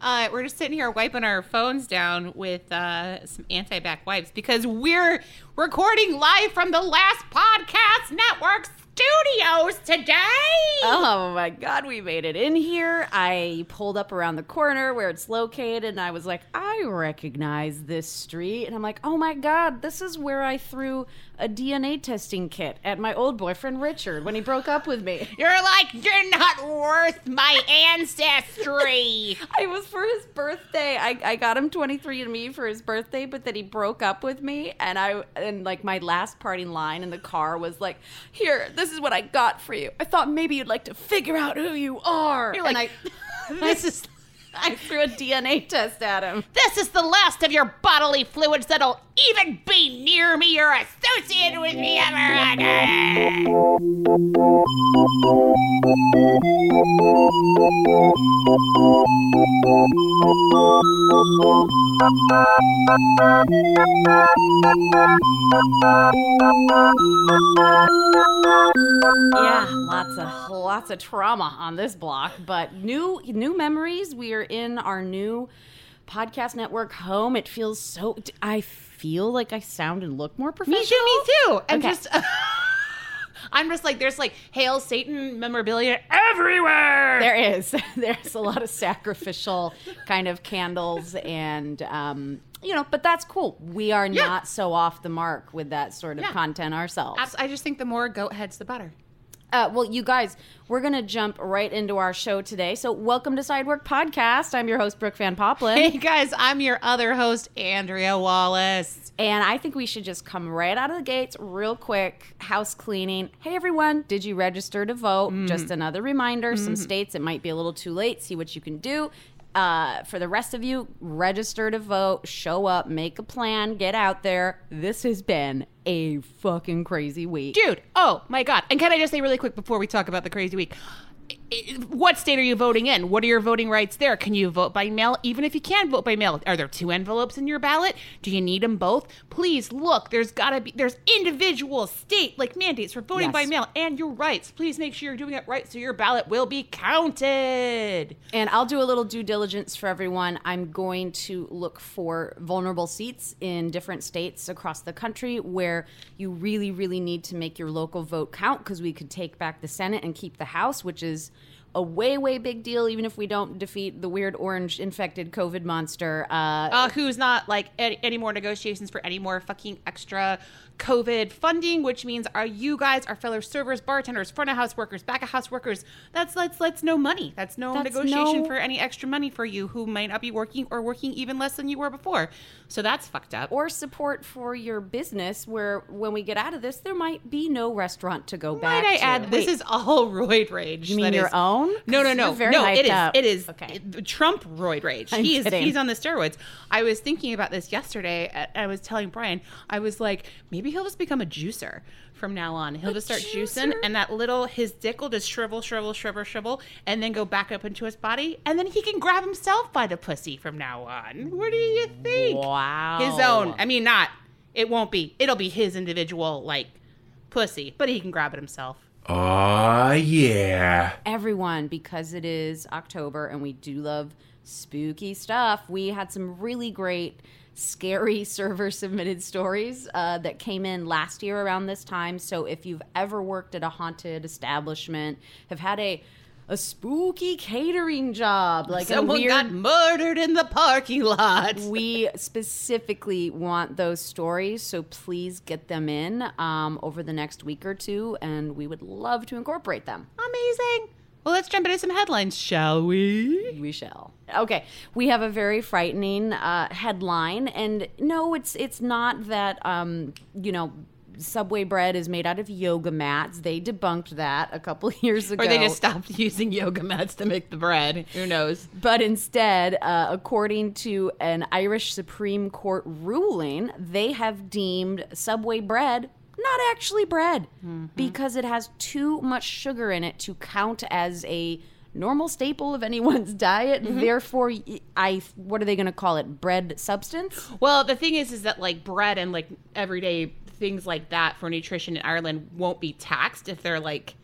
Uh, we're just sitting here wiping our phones down with uh, some anti-back wipes because we're recording live from the Last Podcast Network studios today. Oh my god, we made it in here. I pulled up around the corner where it's located and I was like, I recognize this street. And I'm like, oh my god, this is where I threw a DNA testing kit at my old boyfriend Richard when he broke up with me. You're like, you're not worth my ancestry. I was for his birthday. I, I got him 23andMe for his birthday, but then he broke up with me. And I, and like my last parting line in the car was like, here, this is what I got for you. I thought maybe you'd like to figure out who you are. You're like, and I, this is I threw a DNA test at him. This is the last of your bodily fluids that'll even be near me or associated with me ever. Yeah, lots of lots of trauma on this block, but new new memories. We are in our new podcast network home. It feels so. I feel like I sound and look more professional. Me too, me too. And Okay. just I'm just like there's like Hail Satan memorabilia everywhere. There is. There's a lot of sacrificial kind of candles and um you know, but that's cool. We are Yeah. not so off the mark with that sort of Yeah. content ourselves. I just think the more goat heads, the better. Uh, well, you guys, we're going to jump right into our show today. So, welcome to Sidework Podcast. I'm your host, Brooke Van Poppelen. Hey guys, I'm your other host, Andrea Wallace. And I think we should just come right out of the gates real quick. House cleaning. Hey, everyone, did you register to vote? Just another reminder. Some states, it might be a little too late. See what you can do. Uh, for the rest of you, register to vote, show up, make a plan, get out there. This has been a fucking crazy week. Dude, oh my god. And can I just say really quick before we talk about the crazy week? What state are you voting in? What are your voting rights there? Can you vote by mail? Even if you can vote by mail, are there two envelopes in your ballot? Do you need them both? Please look. There's gotta be. There's individual state like mandates for voting Yes. by mail and your rights. Please make sure you're doing it right so your ballot will be counted. And I'll do a little due diligence for everyone. I'm going to look for vulnerable seats in different states across the country where you really, really need to make your local vote count because we could take back the Senate and keep the House, which is a way, way big deal, even if we don't defeat the weird orange infected COVID monster. Uh, uh, who's not like any, any more negotiations for any more fucking extra COVID funding, which means are you guys, our fellow servers, bartenders, front of house workers, back of house workers, that's that's that's no money. That's no That's negotiation no- for any extra money for you who might not be working or working even less than you were before. So that's fucked up. or support for your business, where when we get out of this, there might be no restaurant to go Might back I to. add, this is all roid rage. You mean your is- own? No, no, no, very no. It is. up. It is. Okay. Trump roid rage. I'm he's kidding. he's on the steroids. I was thinking about this yesterday. and I was telling Brian. I was like, maybe he'll just become a juicer from now on. He'll just start juicing, and that little his dick will just shrivel, shrivel, shrivel, shrivel, and then go back up into his body, and then he can grab himself by the pussy from now on. What do you think? Wow. His own. I mean, not. It won't be. It'll be his individual like pussy, but he can grab it himself. Aw, yeah. everyone because it is October and we do love spooky stuff. We had some really great, scary server submitted stories uh, that came in last year around this time. So if you've ever worked at a haunted establishment, have had a a spooky catering job, like Someone weird got murdered in the parking lot. we specifically want those stories, so please get them in um, over the next week or two, and we would love to incorporate them. Amazing. Well, let's jump into some headlines, shall we? We shall. Okay, we have a very frightening uh, headline, and no, it's it's not that um, you know. Subway bread is made out of yoga mats. They debunked that a couple years ago. Or they just stopped using yoga mats to make the bread. Who knows? But instead, uh, according to an Irish Supreme Court ruling, they have deemed Subway bread not actually bread mm-hmm. because it has too much sugar in it to count as a normal staple of anyone's diet. Mm-hmm. Therefore, I what are they going to call it? Bread substance? Well, the thing is, is that like bread and like everyday things like that for nutrition in Ireland won't be taxed if they're like,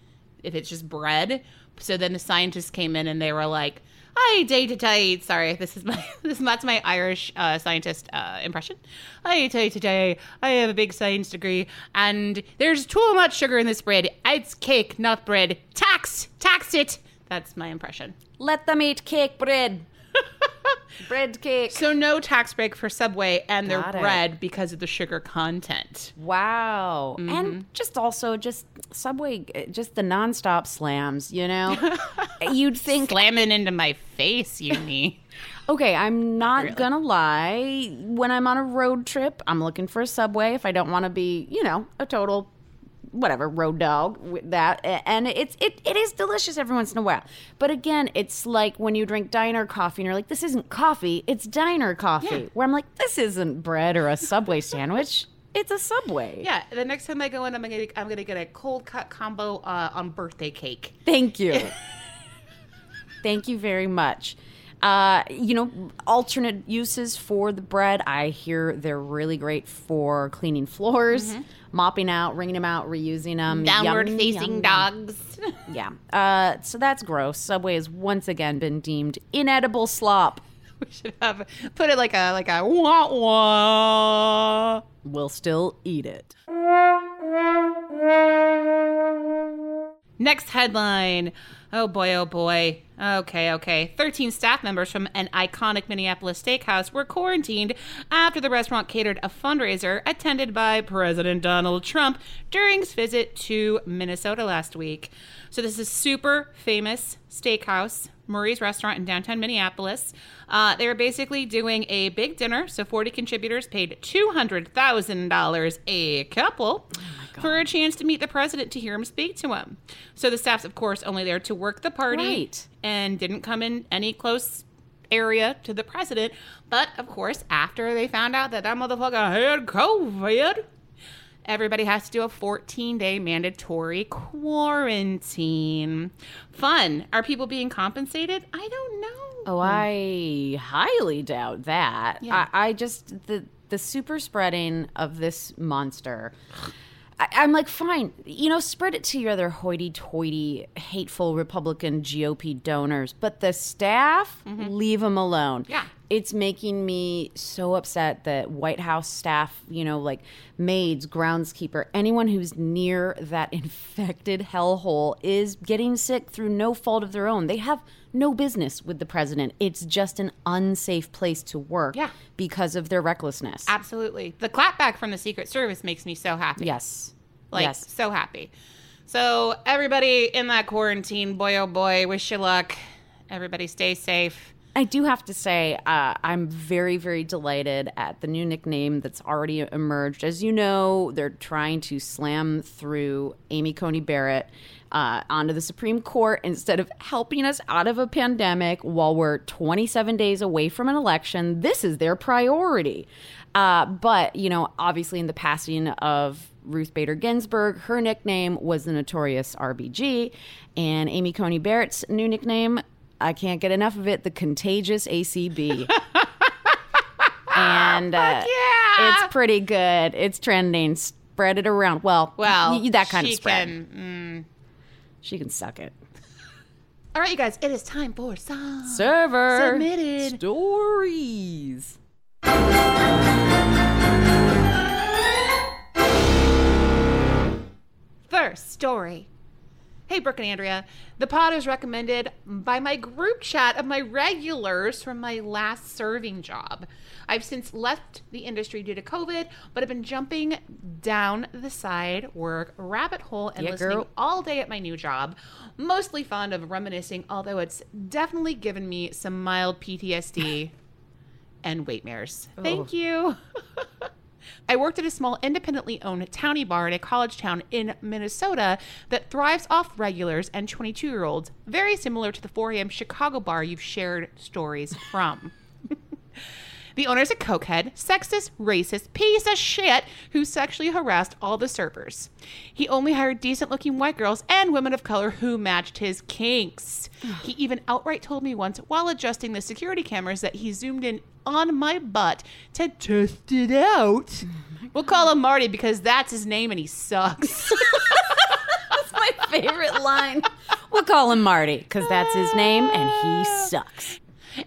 if it's just bread. So then the scientists came in and they were like, "I day to day." Sorry, this is my this that's my Irish uh, scientist uh, impression. I day to day. I have a big science degree, and there's too much sugar in this bread. It's cake, not bread. Tax, tax it. That's my impression. Let them eat cake bread. bread cake. So no tax break for Subway and their it. bread because of the sugar content. Wow. Mm-hmm. And just also just Subway just the nonstop slams, you know? You'd think Slamming into my face, you me. Okay, I'm not gonna lie. When I'm on a road trip, I'm looking for a subway if I don't want to be, you know, a total whatever road dog with that and it's it, it is delicious every once in a while but again it's like when you drink diner coffee and you're like this isn't coffee it's diner coffee where i'm like this isn't bread or a subway sandwich it's a subway yeah, the next time I go in, I'm gonna I'm gonna get a cold cut combo uh, on birthday cake. Thank you. Thank you very much. Uh, you know, alternate uses for the bread. I hear they're really great for cleaning floors, mopping out, wringing them out, reusing them. Downward Yum, facing yum, dogs. Yeah. Uh, so that's gross. Subway has once again been deemed inedible slop. we should have put it like a like a wah wah. We'll still eat it. Next headline. Oh boy, oh boy. Okay, okay. 13 staff members from an iconic Minneapolis steakhouse were quarantined after the restaurant catered a fundraiser attended by President Donald Trump during his visit to Minnesota last week. So, this is super famous steakhouse, Murray's Restaurant in downtown Minneapolis. Uh, they were basically doing a big dinner, so 40 contributors paid $200,000 a couple for a chance to meet the president to hear him speak to him. So the staff's, of course, only there to work the party Right. and didn't come in any close area to the president. But of course, after they found out that that motherfucker had COVID, everybody has to do a 14 day mandatory quarantine. Fun. Are people being compensated? I don't know. Oh, I highly doubt that. Yeah. I, I just the the super spreading of this monster. I, I'm like, fine, you know, spread it to your other hoity-toity, hateful Republican GOP donors, but the staff, leave them alone. Mm-hmm. Yeah. It's making me so upset that White House staff, you know, like maids, groundskeeper, anyone who's near that infected hellhole is getting sick through no fault of their own. They have no business with the president. It's just an unsafe place to work Yeah. because of their recklessness. Absolutely. The clapback from the Secret Service makes me so happy. yes. Like, yes. so happy. So, everybody in that quarantine, boy, oh boy, wish you luck. Everybody stay safe. I do have to say, uh, I'm very, very delighted at the new nickname that's already emerged. As you know, they're trying to slam through Amy Coney Barrett uh, onto the Supreme Court instead of helping us out of a pandemic while we're 27 days away from an election. This is their priority. Uh, but, you know, obviously, in the passing of Ruth Bader Ginsburg, her nickname was the notorious RBG, and Amy Coney Barrett's new nickname I can't get enough of it. The contagious ACB. and uh, yeah! it's pretty good. It's trending. Spread it around. Well, Well, y- that kind of spread. Can, mm. She can suck it. All right, you guys, it is time for some Server submitted. stories. First story Hey, Brooke and Andrea. The pod is recommended by my group chat of my regulars from my last serving job. I've since left the industry due to COVID, but I've been jumping down the side work rabbit hole and Yeah, listening girl. all day at my new job. Mostly fond of reminiscing, although it's definitely given me some mild PTSD and weight mares. Oh. Thank you. I worked at a small independently owned towny bar in a college town in Minnesota that thrives off regulars and 22 year olds, very similar to the 4 a.m. Chicago bar you've shared stories from. The owner's a cokehead, sexist, racist, piece of shit who sexually harassed all the servers. He only hired decent looking white girls and women of color who matched his kinks. he even outright told me once while adjusting the security cameras that he zoomed in on my butt to test it out. Oh we'll call him Marty because that's his name and he sucks. That's my favorite line. We'll call him Marty because that's his name and he sucks.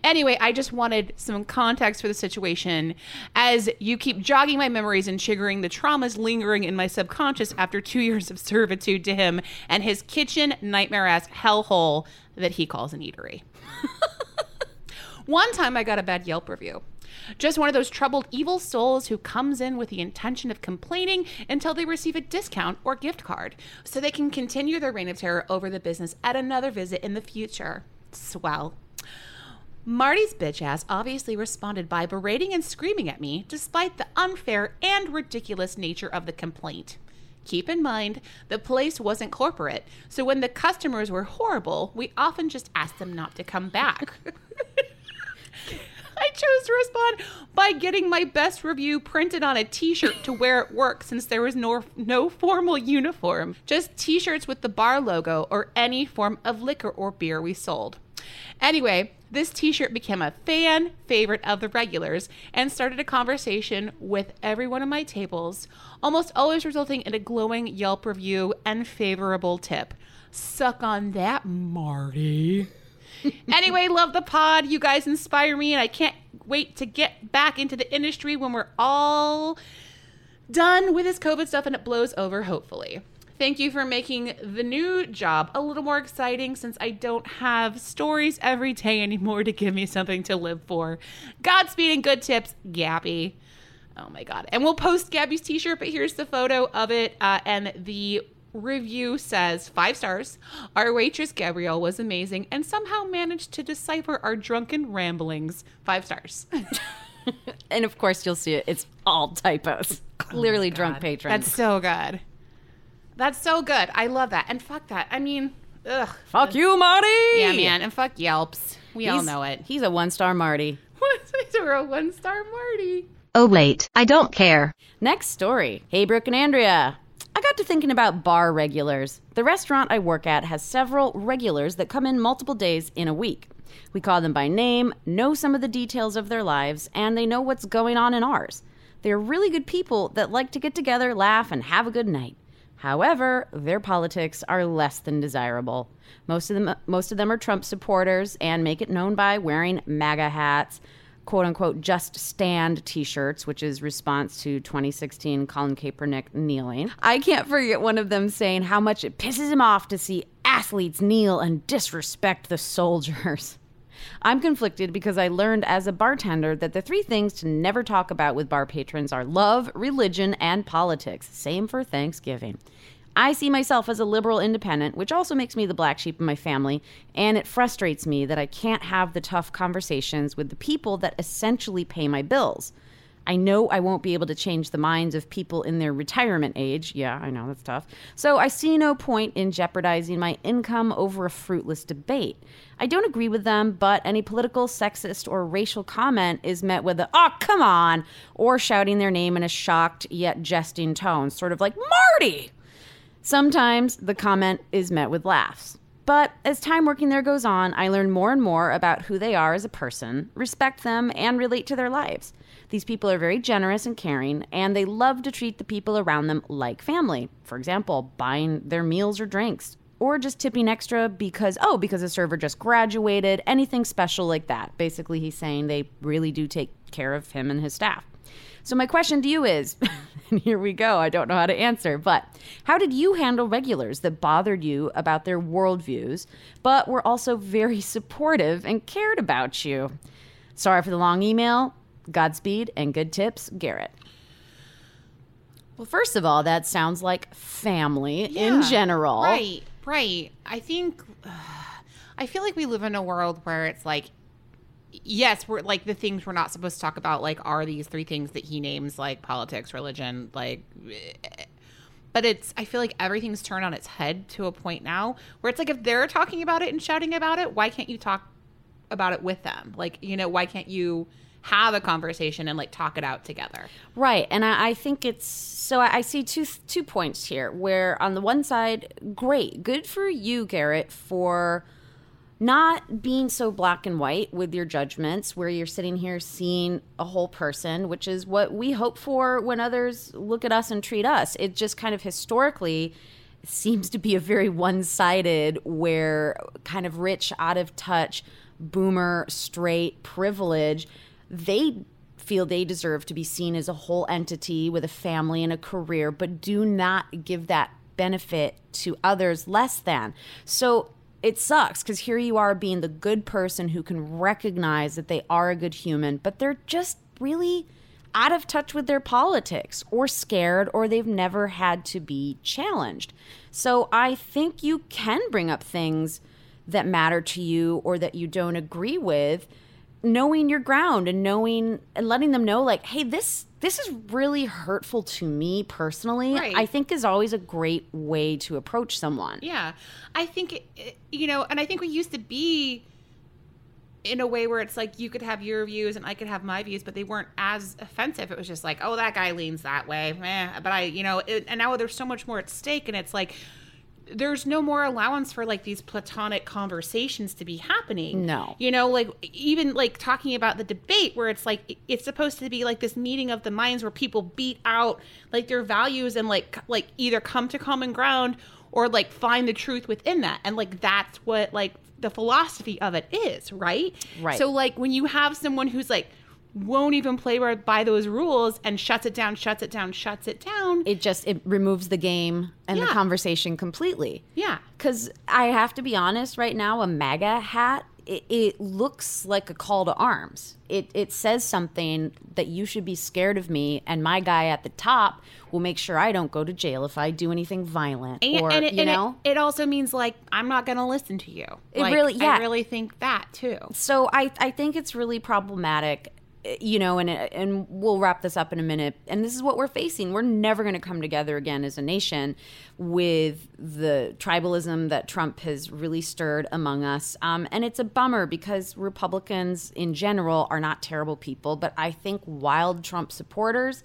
Anyway, I just wanted some context for the situation as you keep jogging my memories and triggering the traumas lingering in my subconscious after two years of servitude to him and his kitchen nightmare ass hellhole that he calls an eatery. One time I got a bad Yelp review. Just one of those troubled evil souls who comes in with the intention of complaining until they receive a discount or gift card so they can continue their reign of terror over the business at another visit in the future. Swell. Marty's bitch ass obviously responded by berating and screaming at me despite the unfair and ridiculous nature of the complaint. Keep in mind, the place wasn't corporate, so when the customers were horrible, we often just asked them not to come back. I chose to respond by getting my best review printed on a t-shirt to wear at work since there was no no formal uniform. Just t-shirts with the bar logo or any form of liquor or beer we sold. Anyway, this t-shirt became a fan favorite of the regulars and started a conversation with every one of my tables, almost always resulting in a glowing Yelp review and favorable tip. Suck on that, Marty anyway, love the pod. You guys inspire me, and I can't wait to get back into the industry when we're all done with this COVID stuff and it blows over, hopefully. Thank you for making the new job a little more exciting since I don't have stories every day anymore to give me something to live for. Godspeed and good tips, Gabby. Oh my God. And we'll post Gabby's t shirt, but here's the photo of it. Uh, and the review says five stars. Our waitress Gabrielle was amazing and somehow managed to decipher our drunken ramblings. Five stars. And of course, you'll see it. It's all typos. Clearly drunk patrons. That's so good. That's so good. I love that. And fuck that. I mean, ugh. Fuck you, Marty. Yeah, man. And fuck Yelps. We all He's- know it. He's a one star Marty. We're a one star Marty. Oh wait, I don't care. Next story. Hey, Brooke and Andrea. I got to thinking about bar regulars. The restaurant I work at has several regulars that come in multiple days in a week. We call them by name, know some of the details of their lives, and they know what's going on in ours. They're really good people that like to get together, laugh, and have a good night. However, their politics are less than desirable. Most of them most of them are Trump supporters and make it known by wearing MAGA hats, quote unquote just stand t-shirts which is response to 2016 colin kaepernick kneeling i can't forget one of them saying how much it pisses him off to see athletes kneel and disrespect the soldiers i'm conflicted because i learned as a bartender that the three things to never talk about with bar patrons are love religion and politics same for thanksgiving I see myself as a liberal independent, which also makes me the black sheep of my family, and it frustrates me that I can't have the tough conversations with the people that essentially pay my bills. I know I won't be able to change the minds of people in their retirement age. Yeah, I know that's tough. So I see no point in jeopardizing my income over a fruitless debate. I don't agree with them, but any political, sexist, or racial comment is met with a, oh, come on, or shouting their name in a shocked yet jesting tone, sort of like, Marty! Sometimes the comment is met with laughs. But as time working there goes on, I learn more and more about who they are as a person, respect them, and relate to their lives. These people are very generous and caring, and they love to treat the people around them like family. For example, buying their meals or drinks. or just tipping extra because, oh, because a server just graduated, anything special like that. Basically, he's saying they really do take care of him and his staff. So, my question to you is and here we go, I don't know how to answer, but how did you handle regulars that bothered you about their worldviews, but were also very supportive and cared about you? Sorry for the long email. Godspeed and good tips, Garrett. Well, first of all, that sounds like family in general. Right, right. I think I feel like we live in a world where it's like yes, we're like the things we're not supposed to talk about like are these three things that he names like politics, religion, like eh, but it's I feel like everything's turned on its head to a point now where it's like if they're talking about it and shouting about it, why can't you talk about it with them? Like, you know, why can't you have a conversation and like talk it out together? Right, and I, I think it's so. I, I see two two points here. Where on the one side, great, good for you, Garrett, for not being so black and white with your judgments. Where you're sitting here seeing a whole person, which is what we hope for when others look at us and treat us. It just kind of historically seems to be a very one sided, where kind of rich, out of touch, boomer, straight, privilege, they feel they deserve to be seen as a whole entity with a family and a career, but do not give that benefit to others less than. So it sucks because here you are being the good person who can recognize that they are a good human, but they're just really out of touch with their politics or scared or they've never had to be challenged. So I think you can bring up things that matter to you or that you don't agree with knowing your ground and knowing and letting them know like hey this this is really hurtful to me personally Right. i think is always a great way to approach someone Yeah. I think, you know, and I think we used to be in a way where it's like you could have your views and I could have my views, but they weren't as offensive. It was just like, oh, that guy leans that way. Meh. But I, you know, it, and now there's so much more at stake. And it's like, there's no more allowance for like these platonic conversations to be happening. No. You know, like even like talking about the debate where it's like it's supposed to be like this meeting of the minds where people beat out like their values and like like either come to common ground or like find the truth within that. And like that's what like the philosophy of it is, right? Right. So like when you have someone who's like won't even play by- by those rules and shuts it down, shuts it down, shuts it down. it just it removes the game and the conversation completely yeah. because i have to be honest right now a maga hat it, it looks like a call to arms it, it says something that you should be scared of me and my guy at the top will make sure i don't go to jail if i do anything violent And, or and it, you know it, it also means like I'm not going to listen to you. It Like, really- yeah. I really think that too. so I, I think it's really problematic you know and and we'll wrap this up in a minute. And this is what we're facing. We're never going to come together again as a nation with the tribalism that trump has really stirred among us. Um, and it's a bummer because republicans in general are not terrible people but i think wild trump supporters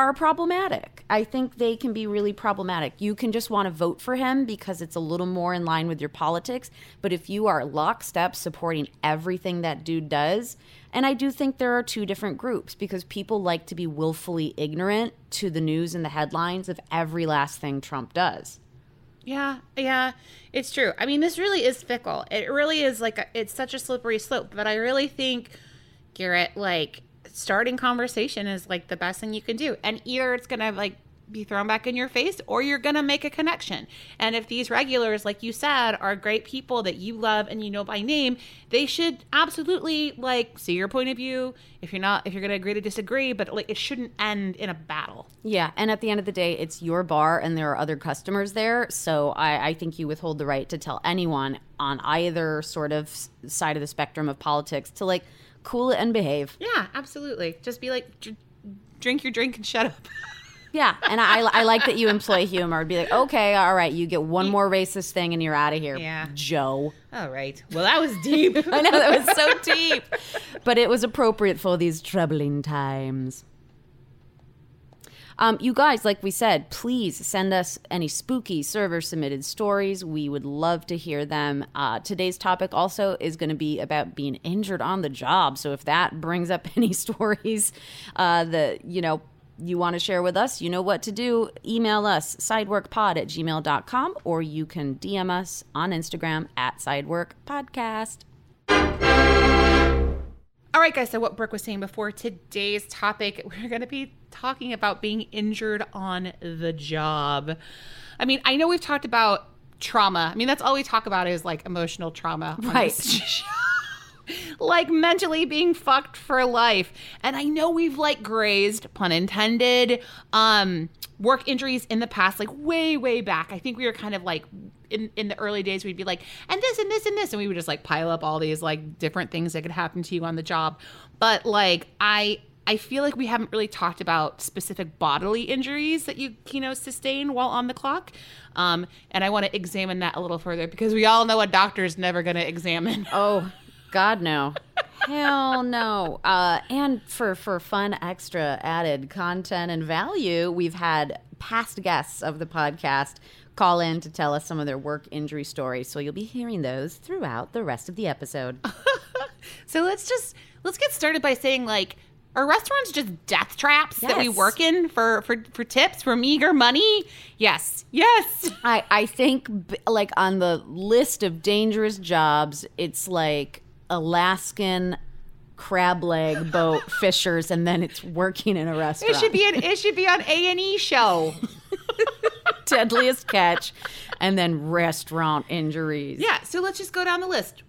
are problematic. I think they can be really problematic. You can just want to vote for him because it's a little more in line with your politics. But if you are lockstep supporting everything that dude does, and I do think there are two different groups because people like to be willfully ignorant to the news and the headlines of every last thing Trump does. Yeah, yeah, it's true. I mean, this really is fickle. It really is like a, it's such a slippery slope. But I really think, Garrett, like starting conversation is like the best thing you can do. And either it's gonna like be thrown back in your face, or you're gonna make a connection. And if these regulars, like you said, are great people that you love and you know by name, they should absolutely like see your point of view. If you're not, if you're gonna agree to disagree, but like it shouldn't end in a battle. Yeah, and at the end of the day, it's your bar and there are other customers there. So I, I think you withhold the right to tell anyone on either sort of side of the spectrum of politics to like cool it and behave. Yeah, absolutely. Just be like, dr- drink your drink and shut up. Yeah, and I, I like that you employ humor. Be like, okay, all right, you get one more racist thing and you're out of here, Yeah. Joe. All right. Well, that was deep. I know that was so deep, but it was appropriate for these troubling times. Um, you guys, like we said, please send us any spooky server submitted stories. We would love to hear them. Uh, today's topic also is going to be about being injured on the job. So if that brings up any stories uh, that, you know, you want to share with us, you know what to do. Email us, sideworkpod at gmail.com, or you can DM us on Instagram at sideworkpodcast. All right, guys. So, what Brooke was saying before today's topic, we're going to be talking about being injured on the job. I mean, I know we've talked about trauma. I mean, that's all we talk about is like emotional trauma. Right. like mentally being fucked for life. And I know we've like grazed, pun intended, um, work injuries in the past, like way, way back. I think we were kind of like in, in the early days, we'd be like, and this and this and this, and we would just like pile up all these like different things that could happen to you on the job. But like I I feel like we haven't really talked about specific bodily injuries that you you know sustain while on the clock, um, and I want to examine that a little further because we all know a doctor is never going to examine. Oh, God, no. Hell no. Uh, and for, for fun, extra added content and value, we've had past guests of the podcast call in to tell us some of their work injury stories. So you'll be hearing those throughout the rest of the episode. So let's just let's get started by saying like are restaurants just death traps that we work in for for for tips for meager money? Yes. Yes. I, I think, b- like, on the list of dangerous jobs, it's like Alaskan crab leg boat fishers, and then it's working in a restaurant. It should be an it should be on A and E show. deadliest catch, and then restaurant injuries. Yeah, so let's just go down the list.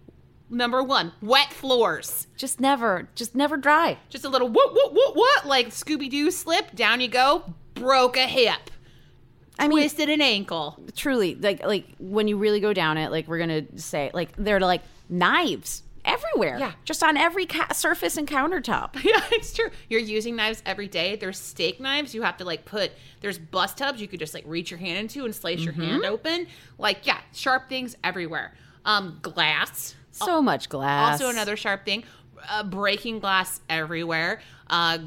Number 1, wet floors. Just never, just never dry. Just a little what what what what like Scooby Doo slip, down you go, broke a hip. I mean, Twisted an ankle. truly, like, like when you really go down it, like we're gonna say, like they're like knives everywhere. Yeah. just on every ca- surface and countertop. Yeah, it's true. You're using knives every day. There's steak knives. You have to like put. There's bus tubs you could just like reach your hand into and slice your hand open. Like yeah, sharp things everywhere. Um, glass. So much glass. Also another sharp thing. Uh, breaking glass everywhere. Uh,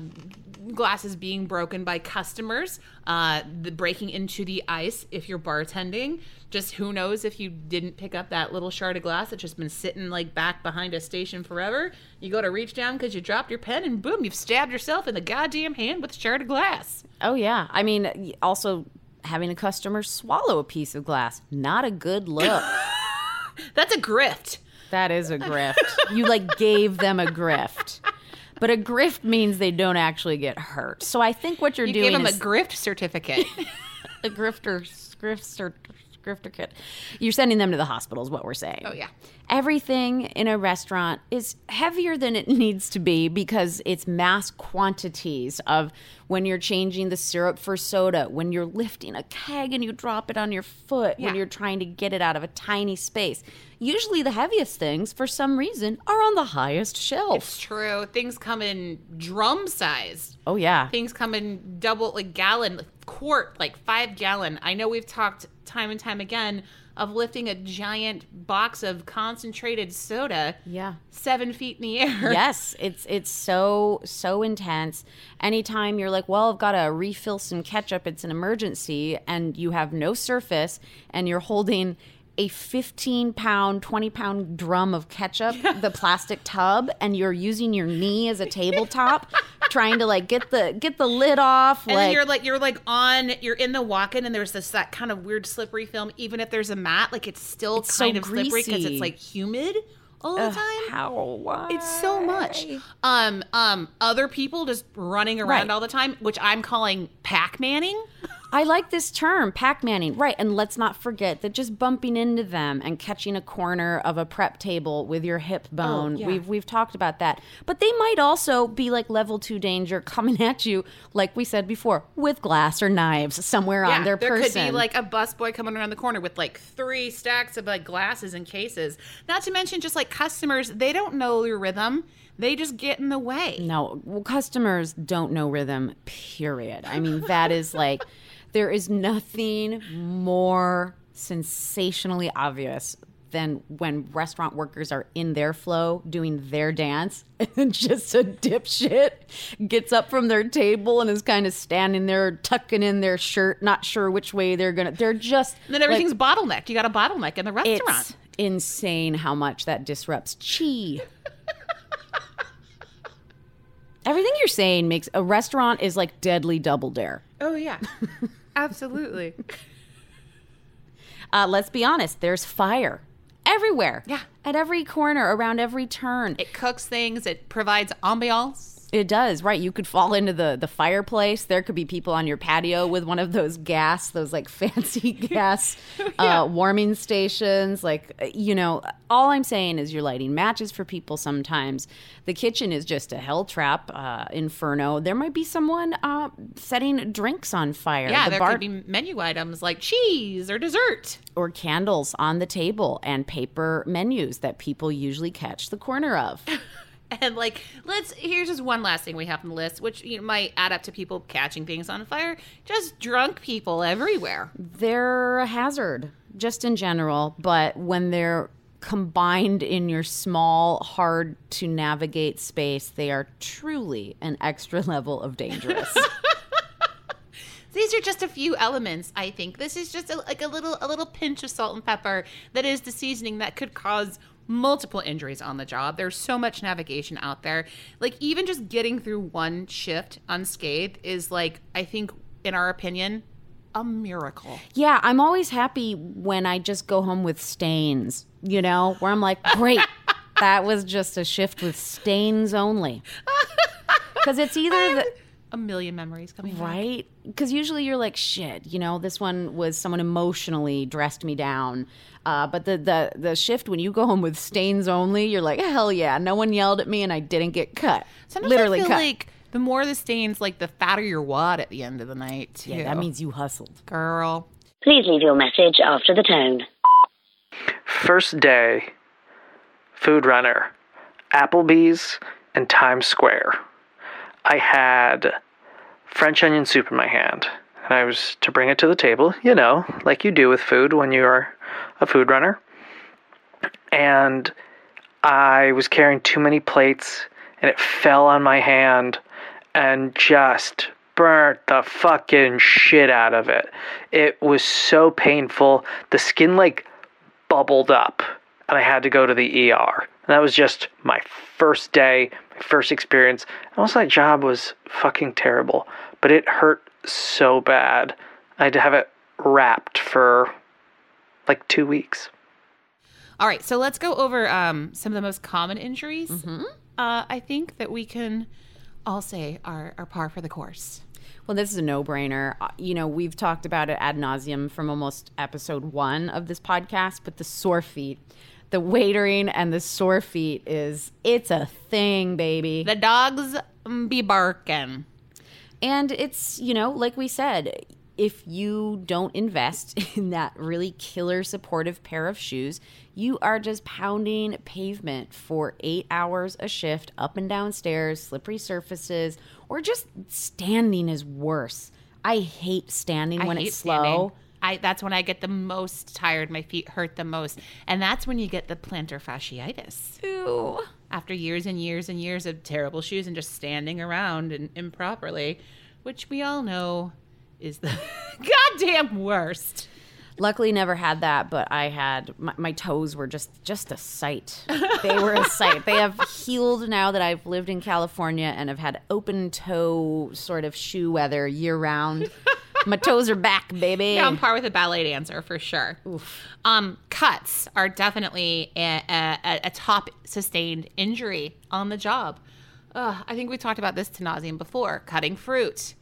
glasses being broken by customers. Uh, the breaking into the ice if you're bartending. Just who knows if you didn't pick up that little shard of glass that's just been sitting like back behind a station forever. You go to reach down because you dropped your pen and boom, you've stabbed yourself in the goddamn hand with a shard of glass. Oh yeah, I mean, also having a customer swallow a piece of glass, not a good look. That's a grift. That is a grift. You like gave them a grift. But a grift means they don't actually get hurt. So I think what you're You doing gave them is a grift certificate. a grifter, grifter, grifter kit. You're sending them to the hospital, is what we're saying. Oh, yeah. Everything in a restaurant is heavier than it needs to be because it's mass quantities of when you're changing the syrup for soda, when you're lifting a keg and you drop it on your foot, when you're trying to get it out of a tiny space. Usually the heaviest things, for some reason, are on the highest shelf. it's true. Things come in drum size. oh, yeah. things come in double like gallon quart like five gallon i know we've talked time and time again of lifting a giant box of concentrated soda Yeah. seven feet in the air yes, it's it's so so intense. Anytime you're like, well, I've got to refill some ketchup, it's an emergency, and you have no surface, and you're holding a 15 pound, 20 pound drum of ketchup, the plastic tub, and you're using your knee as a tabletop, trying to like get the get the lid off. and like then you're like you're like on you're in the walk-in and there's this that kind of weird slippery film even if there's a mat like it's still It's so kind of slippery because it's like humid all the time how why? It's so much. Um, um, other people just running around Right. all the time, which I'm calling Pac-Manning. I like this term, Pac-Manning. Right. And let's not forget that just bumping into them and catching a corner of a prep table with your hip oh, bone. Oh, yeah. We've we've talked about that. But they might also be like level two danger coming at you, like we said before, with glass or knives somewhere on their there person. could be like a busboy coming around the corner with like three stacks of like glasses and cases. Not to mention just like customers, they don't know your rhythm. They just get in the way. No, well, customers don't know rhythm, period. I mean, that is like, there is nothing more sensationally obvious than when restaurant workers are in their flow doing their dance and just a dipshit gets up from their table and is kind of standing there tucking in their shirt not sure which way they're gonna they're just And then everything's bottlenecked. You got a bottleneck in the restaurant it's insane how much that disrupts chi Everything you're saying makes a restaurant is like deadly double dare. Oh yeah, absolutely. Uh, let's be honest, there's fire everywhere. Yeah. At every corner, around every turn. It cooks things. It provides ambiance. It does, right? You could fall into the the fireplace. There could be people on your patio with one of those gas, those like fancy gas uh, warming stations. Like, uh, you know, all I'm saying is you're lighting matches for people sometimes. The kitchen is just a hell trap, uh, inferno. There might be someone uh, setting drinks on fire. Yeah, The there bar- could be menu items like cheese or dessert. or candles on the table and paper menus that people usually catch the corner of. And like, let's here's just one last thing we have on the list, which you know, might add up to people catching things on fire. Just drunk people everywhere. they're a hazard just in general, but when they're combined in your small, hard to navigate space, they are truly an extra level of dangerous. These are just a few elements. I think this is just a, like a little a little pinch of salt and pepper that is the seasoning that could cause multiple injuries on the job. There's so much navigation out there. Like even just getting through one shift unscathed is like I think in our opinion a miracle. yeah, I'm always happy when I just go home with stains, you know, where I'm like, great, that was just a shift with stains only. Because it's either the. A million memories coming back. Right? Because usually you're like, shit, you know, this one was someone emotionally dressed me down. Uh, but the, the the shift when you go home with stains only, you're like, hell yeah, no one yelled at me and I didn't get cut. Sometimes Literally I feel cut. like the more the stains, like the fatter your wad at the end of the night. Too. yeah, that means you hustled. girl. Please leave your message after the tone. First day, food runner, Applebee's, and Times Square. I had French onion soup in my hand, and I was to bring it to the table, you know, like you do with food when you are a food runner. And I was carrying too many plates, and it fell on my hand and just burnt the fucking shit out of it. It was so painful. The skin like bubbled up and I had to go to the ER. And that was just my first day, my first experience. And also that job was fucking terrible, but it hurt so bad. I had to have it wrapped for like two weeks. All right, so let's go over um, some of the most common injuries. Mm-hmm. Uh, I think that we can all say are, are par for the course. Well, this is a no-brainer. Uh, You know, we've talked about it ad nauseum from almost episode one of this podcast, but the sore feet, the waitering and the sore feet is it's a thing, baby. The dogs mm, be barking. And it's, you know, like we said, if you don't invest in that really killer supportive pair of shoes, you are just pounding pavement for eight hours a shift, up and down stairs, slippery surfaces, or just standing is worse. I hate standing I when hate it's slow. standing. I, that's when I get the most tired. My feet hurt the most. And that's when you get the plantar fasciitis. Ew. After years and years and years of terrible shoes and just standing around and improperly, which we all know is the goddamn worst. Luckily, never had that, but I had my, my toes were just just a sight. They were a sight. They have healed now that I've lived in California and have had open toe sort of shoe weather year round. My toes are back, baby. Yeah, on par with a ballet dancer for sure. Um, cuts are definitely a, a, a top sustained injury on the job. Ugh, I think we talked about this to nauseum before. Cutting fruit,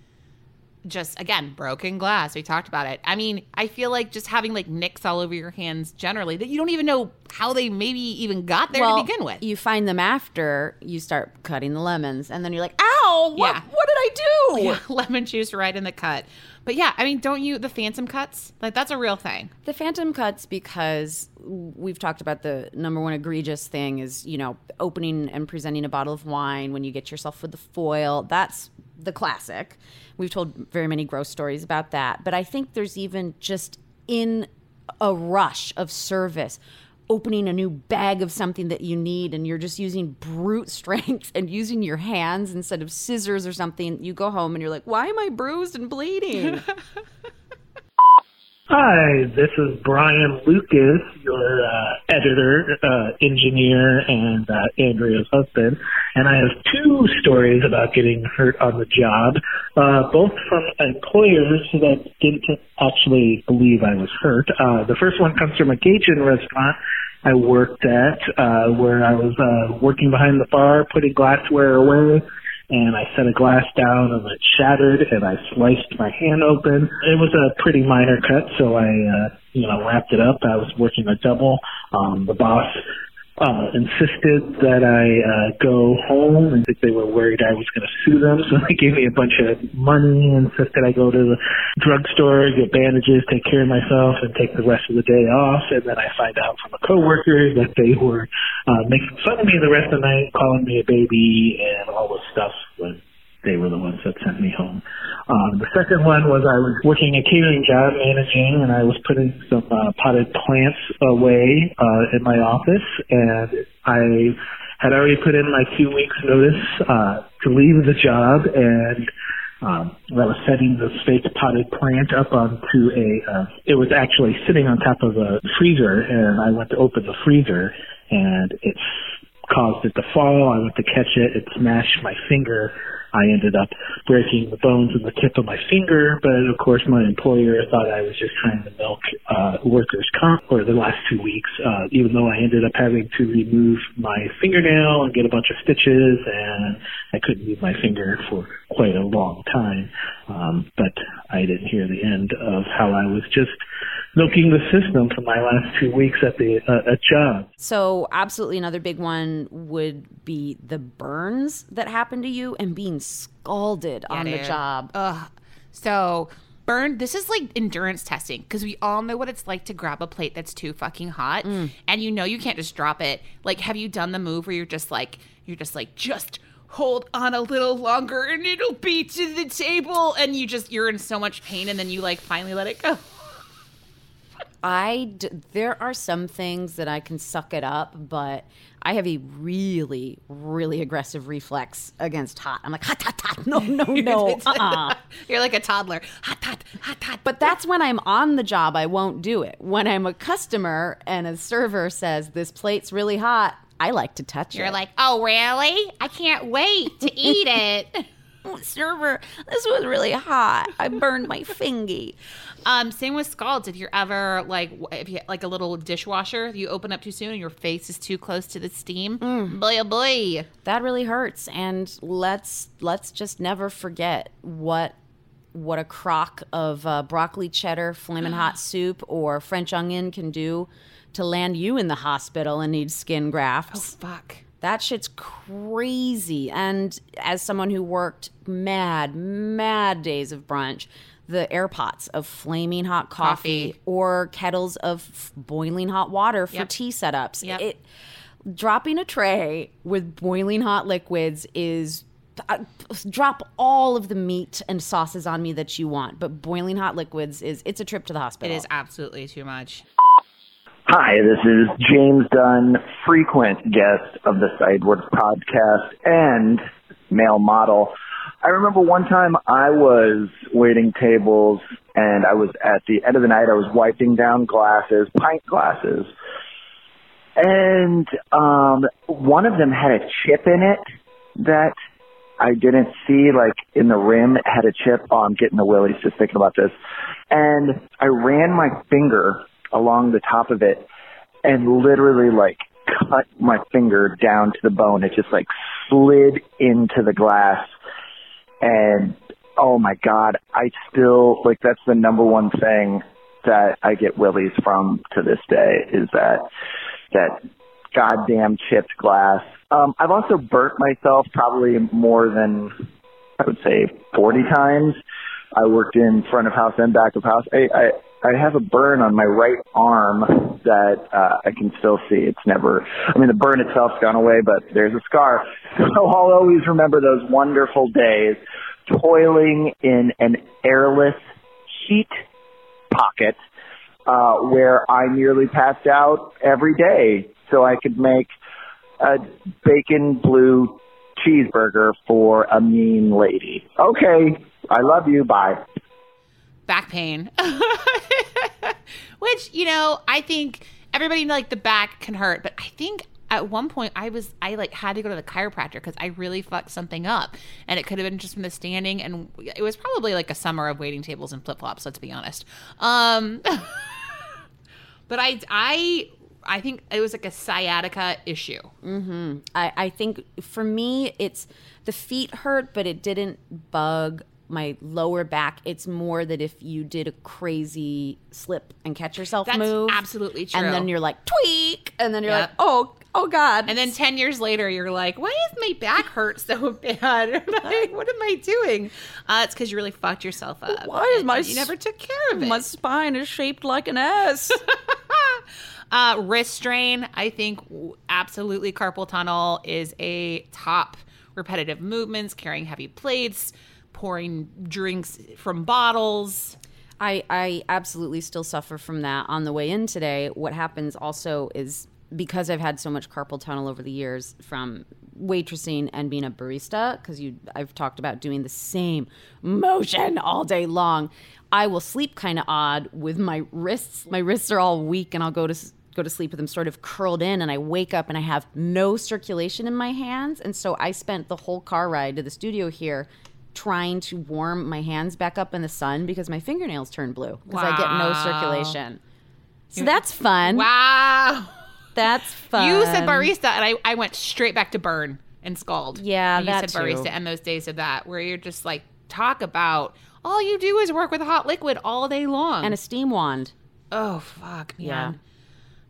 just again broken glass. We talked about it. I mean, I feel like just having like nicks all over your hands generally that you don't even know how they maybe even got there well, to begin with. you find them after you start cutting the lemons, and then you're like, "Ow! What? Yeah. What did I do?" Lemon juice right in the cut. But yeah, I mean, don't you the phantom cuts? Like that's a real thing. The phantom cuts because we've talked about the number one egregious thing is, you know, opening and presenting a bottle of wine when you get yourself with the foil. That's the classic. We've told very many gross stories about that. But I think there's even just in a rush of service opening a new bag of something that you need and you're just using brute strength and using your hands instead of scissors or something you go home and you're like why am i bruised and bleeding Hi, this is Brian Lucas, your uh, editor, uh, engineer, and uh, Andrea's husband. And I have two stories about getting hurt on the job, uh, both from employers that didn't actually believe I was hurt. Uh, the first one comes from a Cajun restaurant I worked at, uh, where I was uh, working behind the bar, putting glassware away and I set a glass down and it shattered and I sliced my hand open. It was a pretty minor cut, so I, uh, you know, wrapped it up. I was working a double. Um, the boss uh, insisted that I uh, go home and they were worried I was going to sue them. So they gave me a bunch of money, insisted I go to the drugstore, get bandages, take care of myself, and take the rest of the day off. And then I find out from a coworker that they were uh, making fun of me the rest of the night, calling me a baby and all this stuff when they were the ones that sent me home. Um, the second one was I was working a catering job managing and I was putting some uh, potted plants away uh, in my office and I had already put in my two weeks notice uh, to leave the job and um, I was setting the fake potted plant up onto a, uh, it was actually sitting on top of a freezer and I went to open the freezer and it caused it to fall. I went to catch it. It smashed my finger I ended up breaking the bones in the tip of my finger, but of course my employer thought I was just trying to milk uh, workers' comp for the last two weeks, uh, even though I ended up having to remove my fingernail and get a bunch of stitches, and I couldn't move my finger for quite a long time. Um, but I didn't hear the end of how I was just milking the system for my last two weeks at the uh, at job. So, absolutely, another big one would be the burns that happened to you and being scalded Yeah, on the job. Ugh. So burn. This is like endurance testing because we all know what it's like to grab a plate that's too fucking hot, Mm. and you know you can't just drop it. Like, have you done the move where you're just like you're just like just hold on a little longer and it'll be to the table, and you just you're in so much pain, and then you like finally let it go. I d- there are some things that I can suck it up, but I have a really, really aggressive reflex against hot. I'm like hot, hot, hot. No, no, no. Uh-uh. You're like a toddler. Hot, hot, hot, hot. But that's when I'm on the job, I won't do it. When I'm a customer and a server says this plate's really hot, I like to touch it. You're like, oh really? I can't wait to eat it. Server, this was really hot. I burned my fingy. Um, same with scalds. If you're ever like, if you like a little dishwasher, you open up too soon and your face is too close to the steam. Boy, oh boy. That really hurts. And let's let's just never forget what what a crock of uh, broccoli cheddar flaming hot soup or French onion can do to land you in the hospital and need skin grafts. Oh Fuck. That shit's crazy. And as someone who worked mad, mad days of brunch, the air pots of flaming hot coffee, Coffee. or kettles of f- boiling hot water for Yep. tea setups. Yep. It dropping a tray with boiling hot liquids is uh, drop all of the meat and sauces on me that you want, but boiling hot liquids is it's a trip to the hospital. It is absolutely too much. Hi, this is James Dunn, frequent guest of the Sideworks podcast and male model. I remember one time I was waiting tables and I was at the end of the night, I was wiping down glasses, pint glasses. And um one of them had a chip in it that I didn't see like in the rim had a chip. Oh, I'm getting the willies just thinking about this. And I ran my finger along the top of it and literally like cut my finger down to the bone. It just like slid into the glass and oh my god, I still like that's the number one thing that I get willies from to this day is that that goddamn chipped glass. Um, I've also burnt myself probably more than I would say 40 times. I worked in front of house and back of house. I, I, I have a burn on my right arm that uh, I can still see. It's never, I mean, the burn itself's gone away, but there's a scar. So I'll always remember those wonderful days toiling in an airless heat pocket uh, where I nearly passed out every day so I could make a bacon blue cheeseburger for a mean lady. Okay, I love you. Bye. Back pain. Which, you know, I think everybody like the back can hurt, but I think at one point I was I like had to go to the chiropractor because I really fucked something up, and it could have been just from the standing, and it was probably like a summer of waiting tables and flip flops. Let's be honest. Um, but I I I think it was like a sciatica issue. Mm-hmm. I, I think for me, it's the feet hurt, but it didn't bug my lower back. It's more that if you did a crazy slip and catch yourself That's move, absolutely true. and then you're like tweak, and then you're Yep. like, oh, oh God. And then 10 years later, you're like, why is my back hurt so bad? Like, what am I doing? Uh, it's because you really fucked yourself up. Why is my You never took care of it. my spine is shaped like an S. Uh, wrist strain, I think absolutely carpal tunnel is a top repetitive movements, carrying heavy plates, pouring drinks from bottles. I, I absolutely still suffer from that on the way in today. What happens also is because I've had so much carpal tunnel over the years from waitressing and being a barista, because you I've talked about doing the same motion all day long. I will sleep kind of odd with my wrists. My wrists are all weak, and I'll go to go to sleep with them sort of curled in, and I wake up and I have no circulation in my hands, and so I spent the whole car ride to the studio here trying to warm my hands back up in the sun because my fingernails turn blue because I get no circulation. So that's fun. Wow. That's fun. You said barista, and I, I went straight back to burn and scald. Yeah, And you said barista, too. and those days of that, where you're just like, talk about all you do is work with a hot liquid all day long. And a steam wand. oh, fuck, man.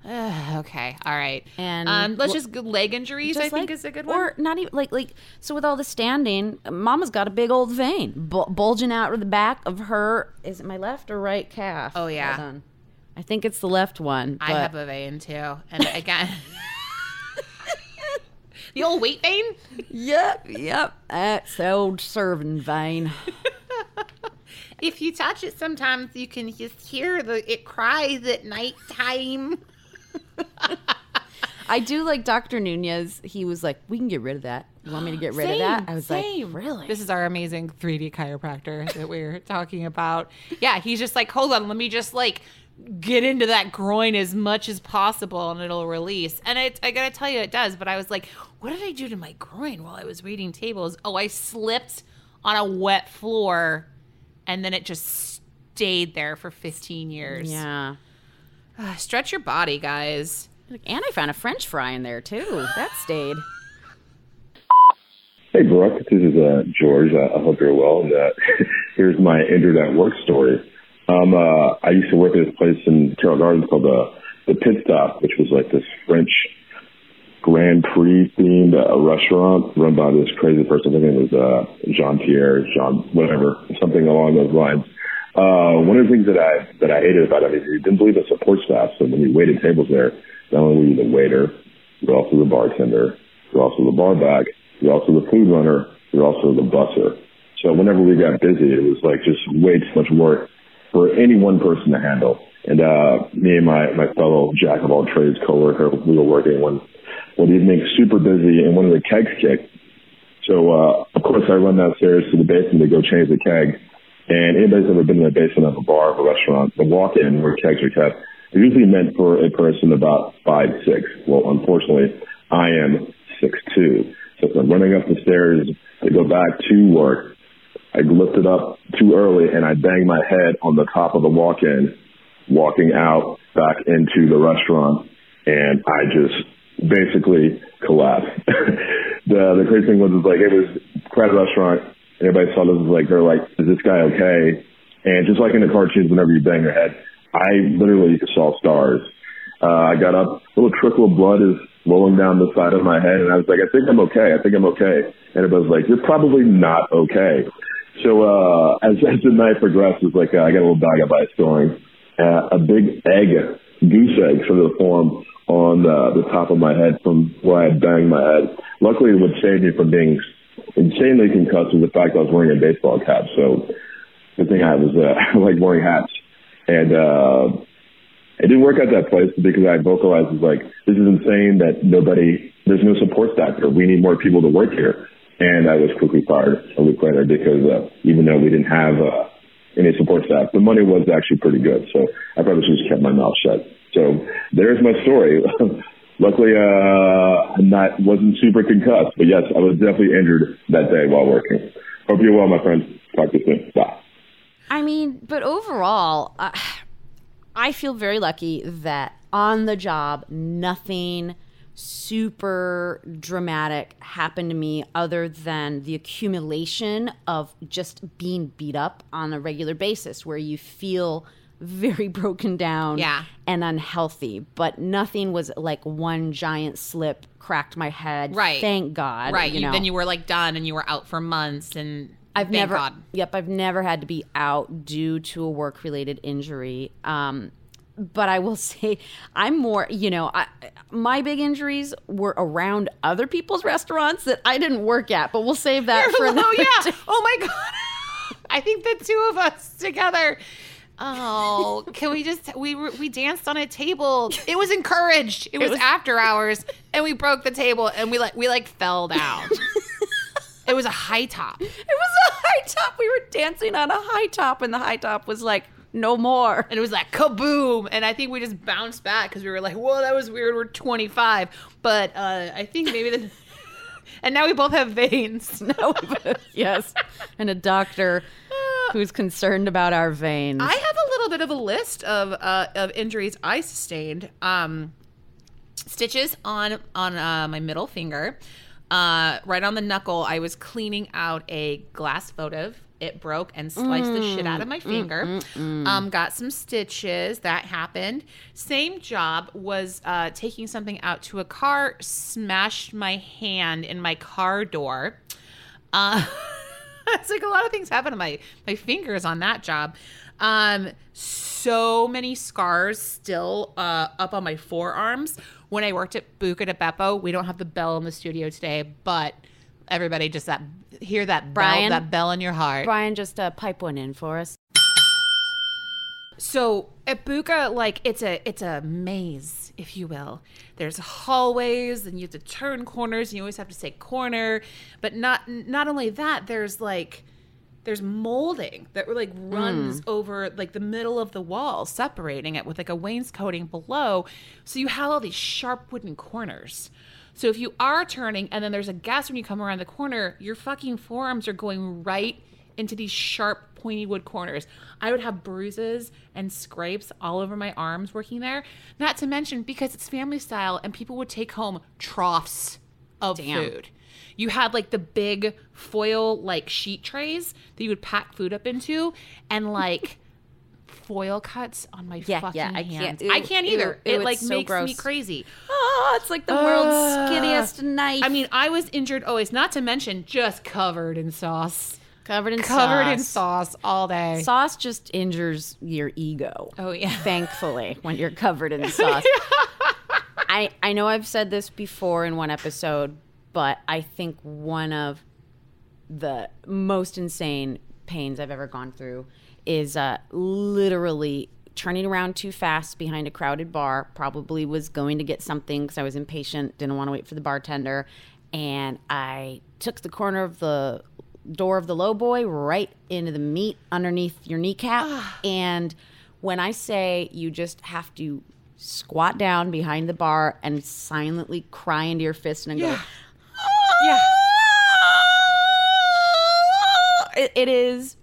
Ugh, okay, all right. And um, let's wh- just leg injuries. I Just think like- is a good one. Or not even like like so with all the standing, Mama's got a big old vein bu- bulging out of the back of her. Is it my left or right calf? Oh, yeah. I think it's the left one. I have a vein too, and again, the old weight vein. Yep, yep. That's the old serving vein. If you touch it, sometimes you can just hear the it cries at nighttime. I do like Dr. Nunez. He was like, "We can get rid of that. You want me to get rid of that?" I was like, "Really?" This is our amazing 3D chiropractor that we're talking about. Yeah, he's just like, hold on, let me just like get into that groin as much as possible and it'll release. And it, I gotta tell you, it does. But I was like, what did I do to my groin while I was waiting tables? Oh, I slipped on a wet floor and then it just stayed there for 15 years. Yeah. Ah, stretch your body, guys. And I found a French fry in there too. That stayed. Hey, Brooke. This is uh, George. Uh, I hope you're well. And, uh, here's my internet work story. Um, uh, I used to work at this place in Carroll Gardens called the the Pit Stop, which was like this French Grand Prix themed uh, restaurant run by this crazy person. I think it was uh, Jean Pierre, Jean whatever, something along those lines. Uh, one of the things that I that I hated about it is he didn't believe in support staff. So when we waited tables there, not only were you the waiter, you're also the bartender, you're also the bar back, you're also the food runner, you're also the busser. So whenever we got busy, it was like just way too much work for any one person to handle. And uh, me and my my fellow jack of all trades coworker, we were working one one evening, super busy, and one of the kegs kicked. So uh, of course I run downstairs to the basement to go change the keg. And anybody's ever been in the basement of a bar or a restaurant, the walk-in where kegs are kept, they're usually meant for a person about five six. Well, unfortunately, I am six two. So if I'm running up the stairs to go back to work, I lifted up too early and I banged my head on the top of the walk-in, walking out back into the restaurant, and I just basically collapsed. the the crazy thing was, is like it was crowded restaurant, and everybody saw this was like they're like, is this guy okay? And just like in the cartoons, whenever you bang your head, I literally saw stars. Uh, I got up, a little trickle of blood is rolling down the side of my head, and I was like, I think I'm okay. I think I'm okay. And everybody was like, you're probably not okay. So uh, as as the night progresses, like uh, I got a little of ice going, uh, a big egg, goose egg, sort of formed on uh, the top of my head from where I had banged my head. Luckily, what saved me from being insanely concussed was the fact I was wearing a baseball cap. So the thing I was uh, like wearing hats, and uh, it didn't work out that place because I vocalized was like, this is insane that nobody, there's no support staff here. We need more people to work here. And I was quickly fired a week later because uh, even though we didn't have uh, any support staff. The money was actually pretty good, so I probably should have kept my mouth shut. So there's my story. Luckily, uh, I'm not wasn't super concussed, but yes, I was definitely injured that day while working. Hope you're well, my friend. Talk to you soon. Bye. I mean, but overall, uh, I feel very lucky that on the job, nothing super dramatic happened to me other than the accumulation of just being beat up on a regular basis where you feel very broken down Yeah. and unhealthy but nothing was like one giant slip cracked my head Right. thank god right. you know then you were like done and you were out for months and I've thank never, God. yep, I've never had to be out due to a work related injury. Um, but I will say, I'm more, you know, I, my big injuries were around other people's restaurants that I didn't work at. But we'll save that for another. oh yeah. Oh my god. I think the two of us together. Oh, can we just we were, we danced on a table. It was encouraged. It, was, was- after hours, and we broke the table, and we like we like fell down. it was a high top. It was a high top. We were dancing on a high top, and the high top was like, no more. And it was like kaboom. And I think we just bounced back because we were like, whoa, that was weird. We're 25. But uh, I think maybe the. and now we both have veins. No, yes, and a doctor who's concerned about our veins. I have a little bit of a list of uh, of injuries I sustained. Um, stitches on on uh, my middle finger, uh, right on the knuckle. I was cleaning out a glass votive. It broke and sliced the shit out of my finger. Um, got some stitches. That happened. Same job was uh, taking something out to a car. Smashed my hand in my car door. Uh, it's like a lot of things happen to my my fingers on that job. Um, so many scars still uh, up on my forearms. When I worked at Buca di Beppo, we don't have the bell in the studio today, but everybody just that hear that Brian? bell, that bell in your heart. Brian, just uh, pipe one in for us. So at Buca, like it's a it's a maze, if you will. There's hallways, and you have to turn corners, and you always have to say corner. But not not only that, there's like there's molding that like runs hmm. over like the middle of the wall, separating it with like a wainscoting below. So you have all these sharp wooden corners. So if you are turning and then there's a gas when you come around the corner, your fucking forearms are going right into these sharp pointy wood corners. I would have bruises and scrapes all over my arms working there. Not to mention because it's family style and people would take home troughs of Damn. food. You had like the big foil like sheet trays that you would pack food up into and like foil cuts on my Yeah, fucking yeah, I can't- hands. I can't either. ew, it like so makes me crazy. Oh, it's like the world's skinniest knife. I mean, I was injured always, not to mention just covered in sauce. Covered in Covered sauce. in sauce all day. Sauce just injures your ego. Oh, yeah. Thankfully, when you're covered in sauce. I I know I've said this before in one episode, but I think one of the most insane pains I've ever gone through is uh, literally turning around too fast behind a crowded bar. Probably was going to get something because I was impatient, didn't want to wait for the bartender, and I took the corner of the door of the low boy right into the meat underneath your kneecap. Ah. and when I say you just have to squat down behind the bar and silently cry into your fist and go, yeah. Ah. it, it is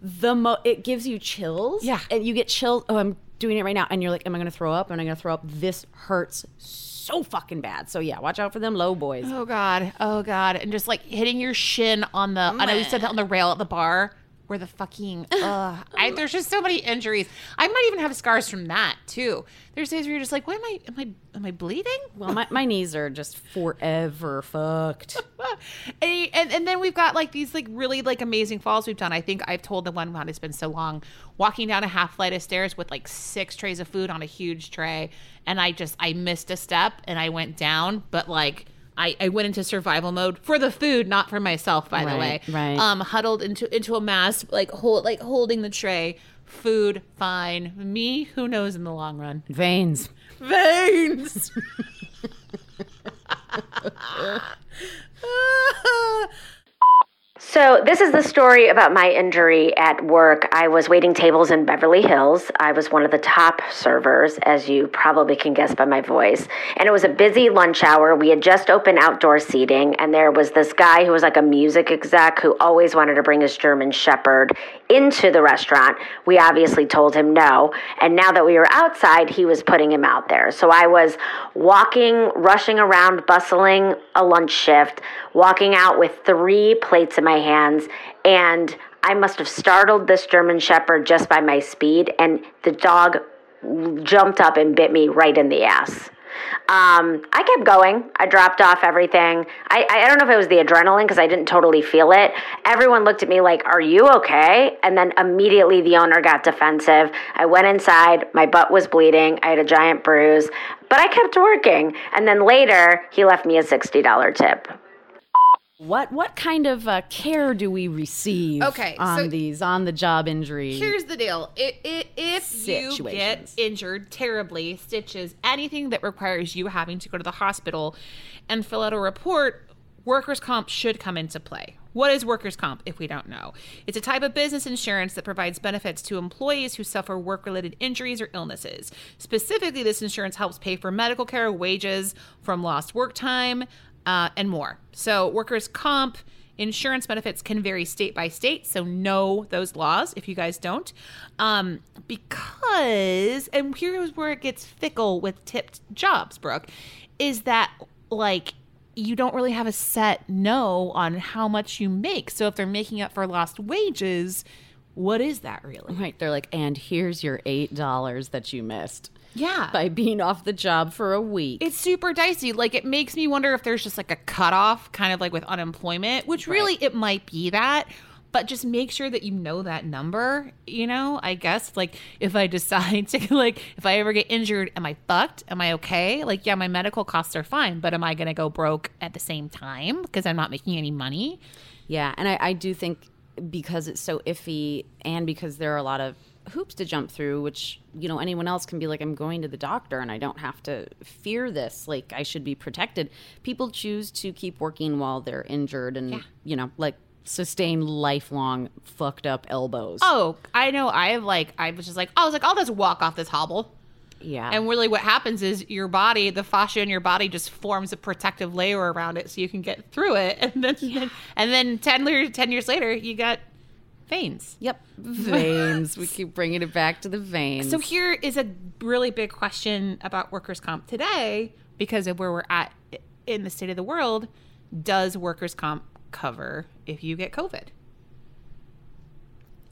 the mo it gives you chills. Yeah. and you get chills oh i'm doing it right now. And you're like am i gonna throw up? Am i gonna throw up? This hurts so fucking bad so yeah watch out for them low boys Oh god. Oh god. And just like hitting your shin on the I know you said that on the rail at the bar where the fucking ugh. I, there's just so many injuries. I might even have scars from that too. There's days where you're just like, what am I am I am I bleeding? well my, my knees are just forever fucked and, and and then we've got like these like really like amazing falls we've done. I think I've told the one God it's been so long, walking down a half flight of stairs with like six trays of food on a huge tray, and I just I missed a step and I went down, but like. I, I went into survival mode for the food, not for myself, by the way. Right, right. Um, huddled into into a mass, like hold like holding the tray. Food, fine. Me, who knows in the long run. veins Veins. So, this is the story about my injury at work. I was waiting tables in Beverly Hills. I was one of the top servers, as you probably can guess by my voice. And it was a busy lunch hour. We had just opened outdoor seating, and there was this guy who was like a music exec who always wanted to bring his German Shepherd into the restaurant. We obviously told him no. And now that we were outside, he was putting him out there. So, I was walking, rushing around, bustling a lunch shift, walking out with three plates in my hands and I must have startled this German Shepherd just by my speed, and the dog jumped up and bit me right in the ass. Um, I kept going. I dropped off everything. I, I don't know if it was the adrenaline because I didn't totally feel it. Everyone looked at me like, Are you okay? And then immediately the owner got defensive. I went inside. My butt was bleeding. I had a giant bruise, but I kept working. And then later, he left me a $60 tip. What what kind of uh, care do we receive Okay, on so- these on the job injury? Here's the deal. I i if you get injured terribly, stitches, anything that requires you having to go to the hospital and fill out a report, workers' comp should come into play. What is workers' comp if we don't know? It's a type of business insurance that provides benefits to employees who suffer work related injuries or illnesses. Specifically, this insurance helps pay for medical care, wages from lost work time, uh, and more. So, workers' comp insurance benefits can vary state by state. So, know those laws if you guys don't. Um, because, and here's where it gets fickle with tipped jobs, Brooke, is that like you don't really have a set no on how much you make. So, if they're making up for lost wages, what is that really? Right, they're like, and here's your eight dollars that you missed. Yeah. By being off the job for a week. It's super dicey. Like it makes me wonder if there's just like a cutoff, kind of like with unemployment, which really it might be that. But just make sure that you know that number. You know, I guess like if I decide to like if I ever get injured, am I fucked? Am I okay? Like yeah, my medical costs are fine, but am I gonna go broke at the same time because I'm not making any money? Yeah, and I, I do think because it's so iffy and because there are a lot of hoops to jump through, which, you know, anyone else can be like, I'm going to the doctor and I don't have to fear this. Like, I should be protected. People choose to keep working while they're injured and, you know, like sustain lifelong fucked up elbows. Oh, I know. I have like I was just like oh, I was like I'll just walk off this hobble. Yeah. And really, what happens is your body, the fascia in your body, just forms a protective layer around it, so you can get through it. And then, and then ten years, ten years later, you got veins. Yep, veins. we keep bringing it back to the veins. So here is a really big question about workers' comp today, because of where we're at in the state of the world. Does workers' comp cover if you get COVID?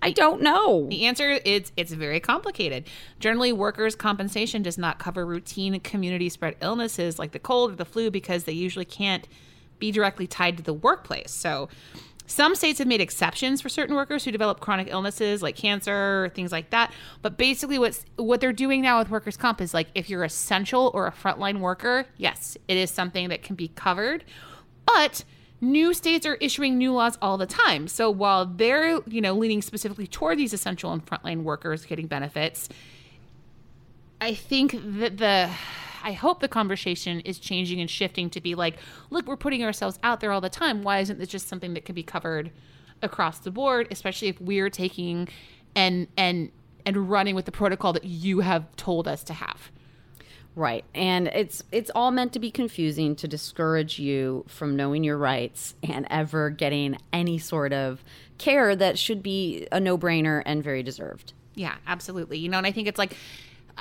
I don't know. The answer is it's very complicated. Generally, workers' compensation does not cover routine community spread illnesses like the cold or the flu because they usually can't be directly tied to the workplace. So, some states have made exceptions for certain workers who develop chronic illnesses like cancer, things like that. But basically, what's what they're doing now with workers' comp is like if you're essential or a frontline worker, yes, it is something that can be covered. But new states are issuing new laws all the time. So while they're, you know, leaning specifically toward these essential and frontline workers getting benefits, I think that the I hope the conversation is changing and shifting to be like, look, we're putting ourselves out there all the time. Why isn't this just something that can be covered across the board, especially if we're taking and and and running with the protocol that you have told us to have? Right. And it's it's all meant to be confusing to discourage you from knowing your rights and ever getting any sort of care that should be a no-brainer and very deserved. Yeah, absolutely. You know, and I think it's like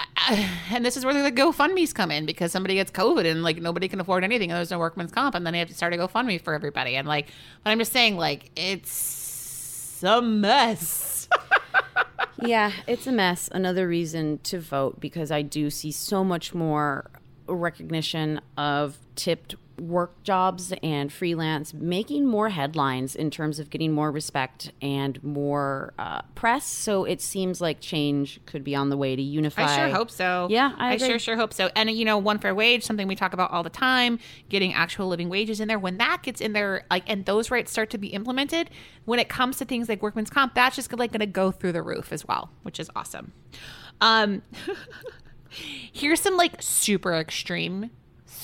and this is where the GoFundMe's come in because somebody gets COVID and like nobody can afford anything and there's no workman's comp and then they have to start a GoFundMe for everybody. And like, but I'm just saying, like, it's a mess. yeah, it's a mess. Another reason to vote because I do see so much more recognition of tipped work jobs and freelance making more headlines in terms of getting more respect and more uh, press. So it seems like change could be on the way to unify. I sure hope so. Yeah, I, I, sure sure hope so. And you know, one fair wage, something we talk about all the time, getting actual living wages in there. When that gets in there, like, and those rights start to be implemented, when it comes to things like workman's comp, that's just like going to go through the roof as well, which is awesome. Um, here's some like super extreme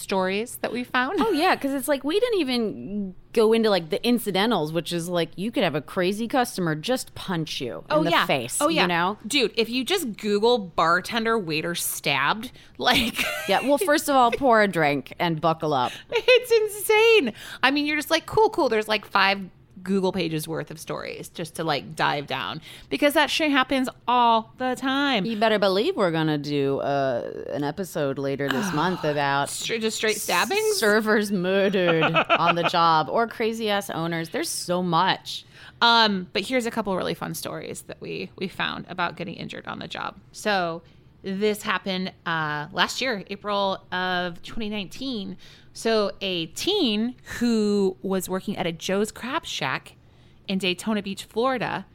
stories that we found. Oh yeah, because it's like we didn't even go into like the incidentals, which is like you could have a crazy customer just punch you in oh, the yeah. face. Oh yeah. you know. dude. If you just Google bartender waiter stabbed, like Yeah. Well, first of all, pour a drink and buckle up. it's insane. I mean, you're just like cool, cool. There's like five Google pages worth of stories just to like dive down because that shit happens all the time. You better believe we're gonna do uh, an episode later this month about Straight, just straight stabbings. servers murdered on the job or crazy ass owners. There's so much. Um, but here's a couple really fun stories that we we found about getting injured on the job. So this happened uh, last year, April of 2019. So a teen who was working at a Joe's Crab Shack in Daytona Beach, Florida,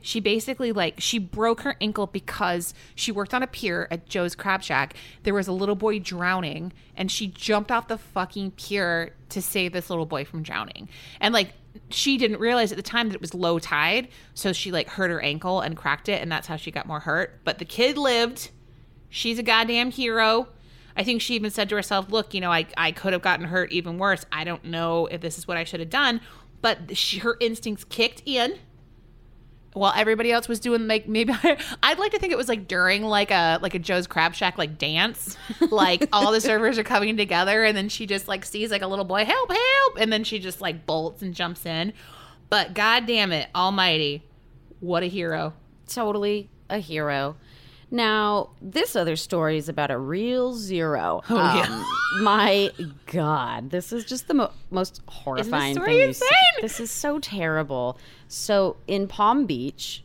she basically like she broke her ankle because she worked on a pier at Joe's Crab Shack. There was a little boy drowning and she jumped off the fucking pier to save this little boy from drowning. And like she didn't realize at the time that it was low tide, so she like hurt her ankle and cracked it and that's how she got more hurt. But the kid lived. She's a goddamn hero. I think she even said to herself, "Look, you know, I I could have gotten hurt even worse. I don't know if this is what I should have done." But she, her instincts kicked in while everybody else was doing like maybe I'd like to think it was like during like a like a Joe's Crab Shack like dance, like all the servers are coming together, and then she just like sees like a little boy help help, and then she just like bolts and jumps in. But god damn it, Almighty, what a hero! Totally a hero. Now, this other story is about a real zero. Oh, yeah. Um, my God, this is just the mo- most horrifying story thing insane? This is so terrible. So, in Palm Beach,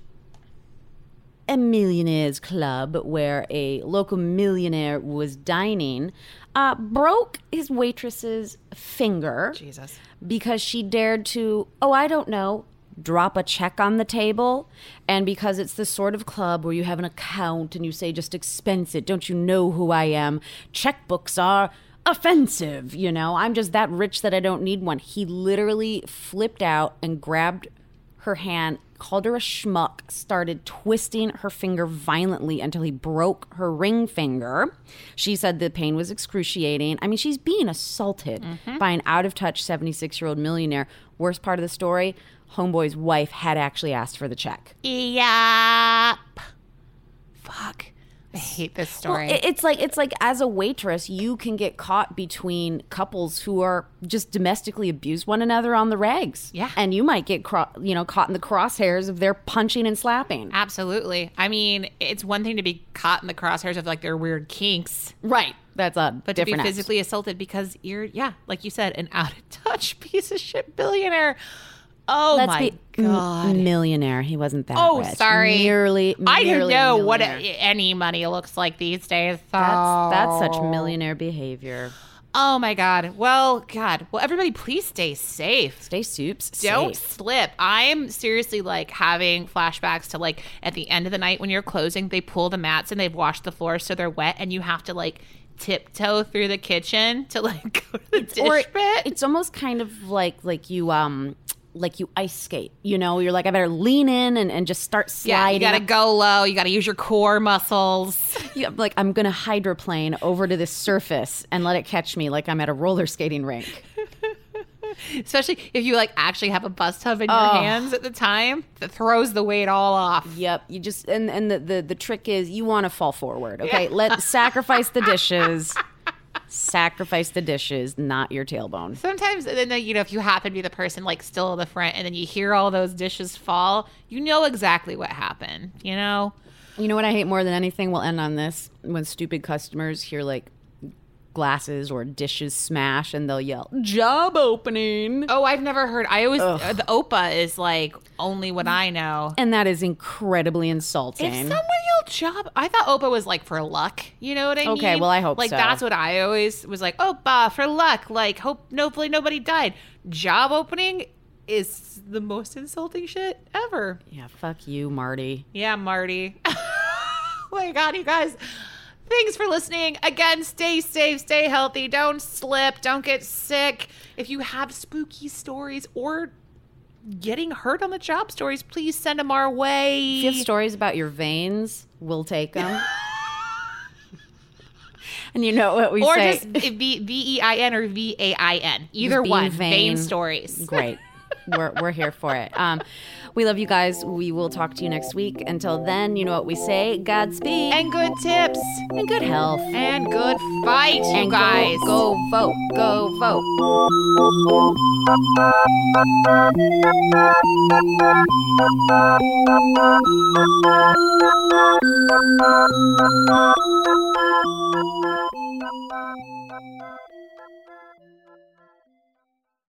a millionaires club where a local millionaire was dining, uh, broke his waitress's finger Jesus. because she dared to, oh, I don't know, drop a check on the table. And because it's the sort of club where you have an account and you say, just expense it, don't you know who I am? Checkbooks are offensive, you know? I'm just that rich that I don't need one. He literally flipped out and grabbed her hand, called her a schmuck, started twisting her finger violently until he broke her ring finger. She said the pain was excruciating. I mean, she's being assaulted mm-hmm. by an out of touch 76 year old millionaire. Worst part of the story Homeboy's wife had actually asked for the check. Yep. Fuck. I hate this Well, story. it- it's like it's like as a waitress, you can get caught between couples who are just domestically abuse one another on the regs. Yeah. and you might get cro- you know caught in the crosshairs of their punching and slapping. Absolutely. I mean, it's one thing to be caught in the crosshairs of like their weird kinks, Right. That's a but to be act. physically assaulted because you're, yeah, like you said, an out of touch piece of shit billionaire. Oh Let's my god. millionaire. He wasn't that. Oh, rich. sorry. Merely. I don't know what any money looks like these days. That's that's such millionaire behavior. Oh my god. Well, God. Well, everybody, please stay safe. Stay soups. Don't safe. slip. I'm seriously like having flashbacks to like at the end of the night when you're closing, they pull the mats and they've washed the floors so they're wet, and you have to like tiptoe through the kitchen to like go to the dish or pit. it's almost kind of like like you um like you ice skate. You know, you're like I better lean in and, and just start Yeah, sliding. you gotta go low. You gotta use your core muscles. You- like I'm gonna hydroplane over to this surface and let it catch me like I'm at a roller skating rink. Especially if you like actually have a bus tub in your Oh. hands at the time that throws the weight all off. Yep. You just and and the the, the trick is you want to fall forward. Okay, let sacrifice the dishes. sacrifice the dishes, not your tailbone. Sometimes, and then you know, if you happen to be the person like still in the front, and then you hear all those dishes fall, you know exactly what happened. You know. You know what I hate more than anything? We'll end on this when stupid customers hear like glasses or dishes smash and they'll yell job opening Oh, I've never heard. I always uh, the Opa is like only what I know. and that is incredibly insulting If someone job, I thought Opa was like for luck. You know what I mean? Okay, well, I hope like so. that's what I always was like. Opa for luck. Like hope hopefully nobody died. Job opening is the most insulting shit ever. yeah fuck you marty Yeah, Marty. oh my god, you guys. Thanks for listening. Again, stay safe, stay healthy, don't slip, don't get sick. If you have spooky stories or getting hurt on the job stories, please send them our way. if you have stories about your veins we'll take them And you know what we or say. just V E I N or V A I N. Either one. vain. Vain stories. Great. we're, we're here for it. Um, we love you guys. We will talk to you next week. Until then, you know what we say Godspeed. And good tips. And good health. And good fight, you And go- guys. Go, vote. Go vote. Thank you.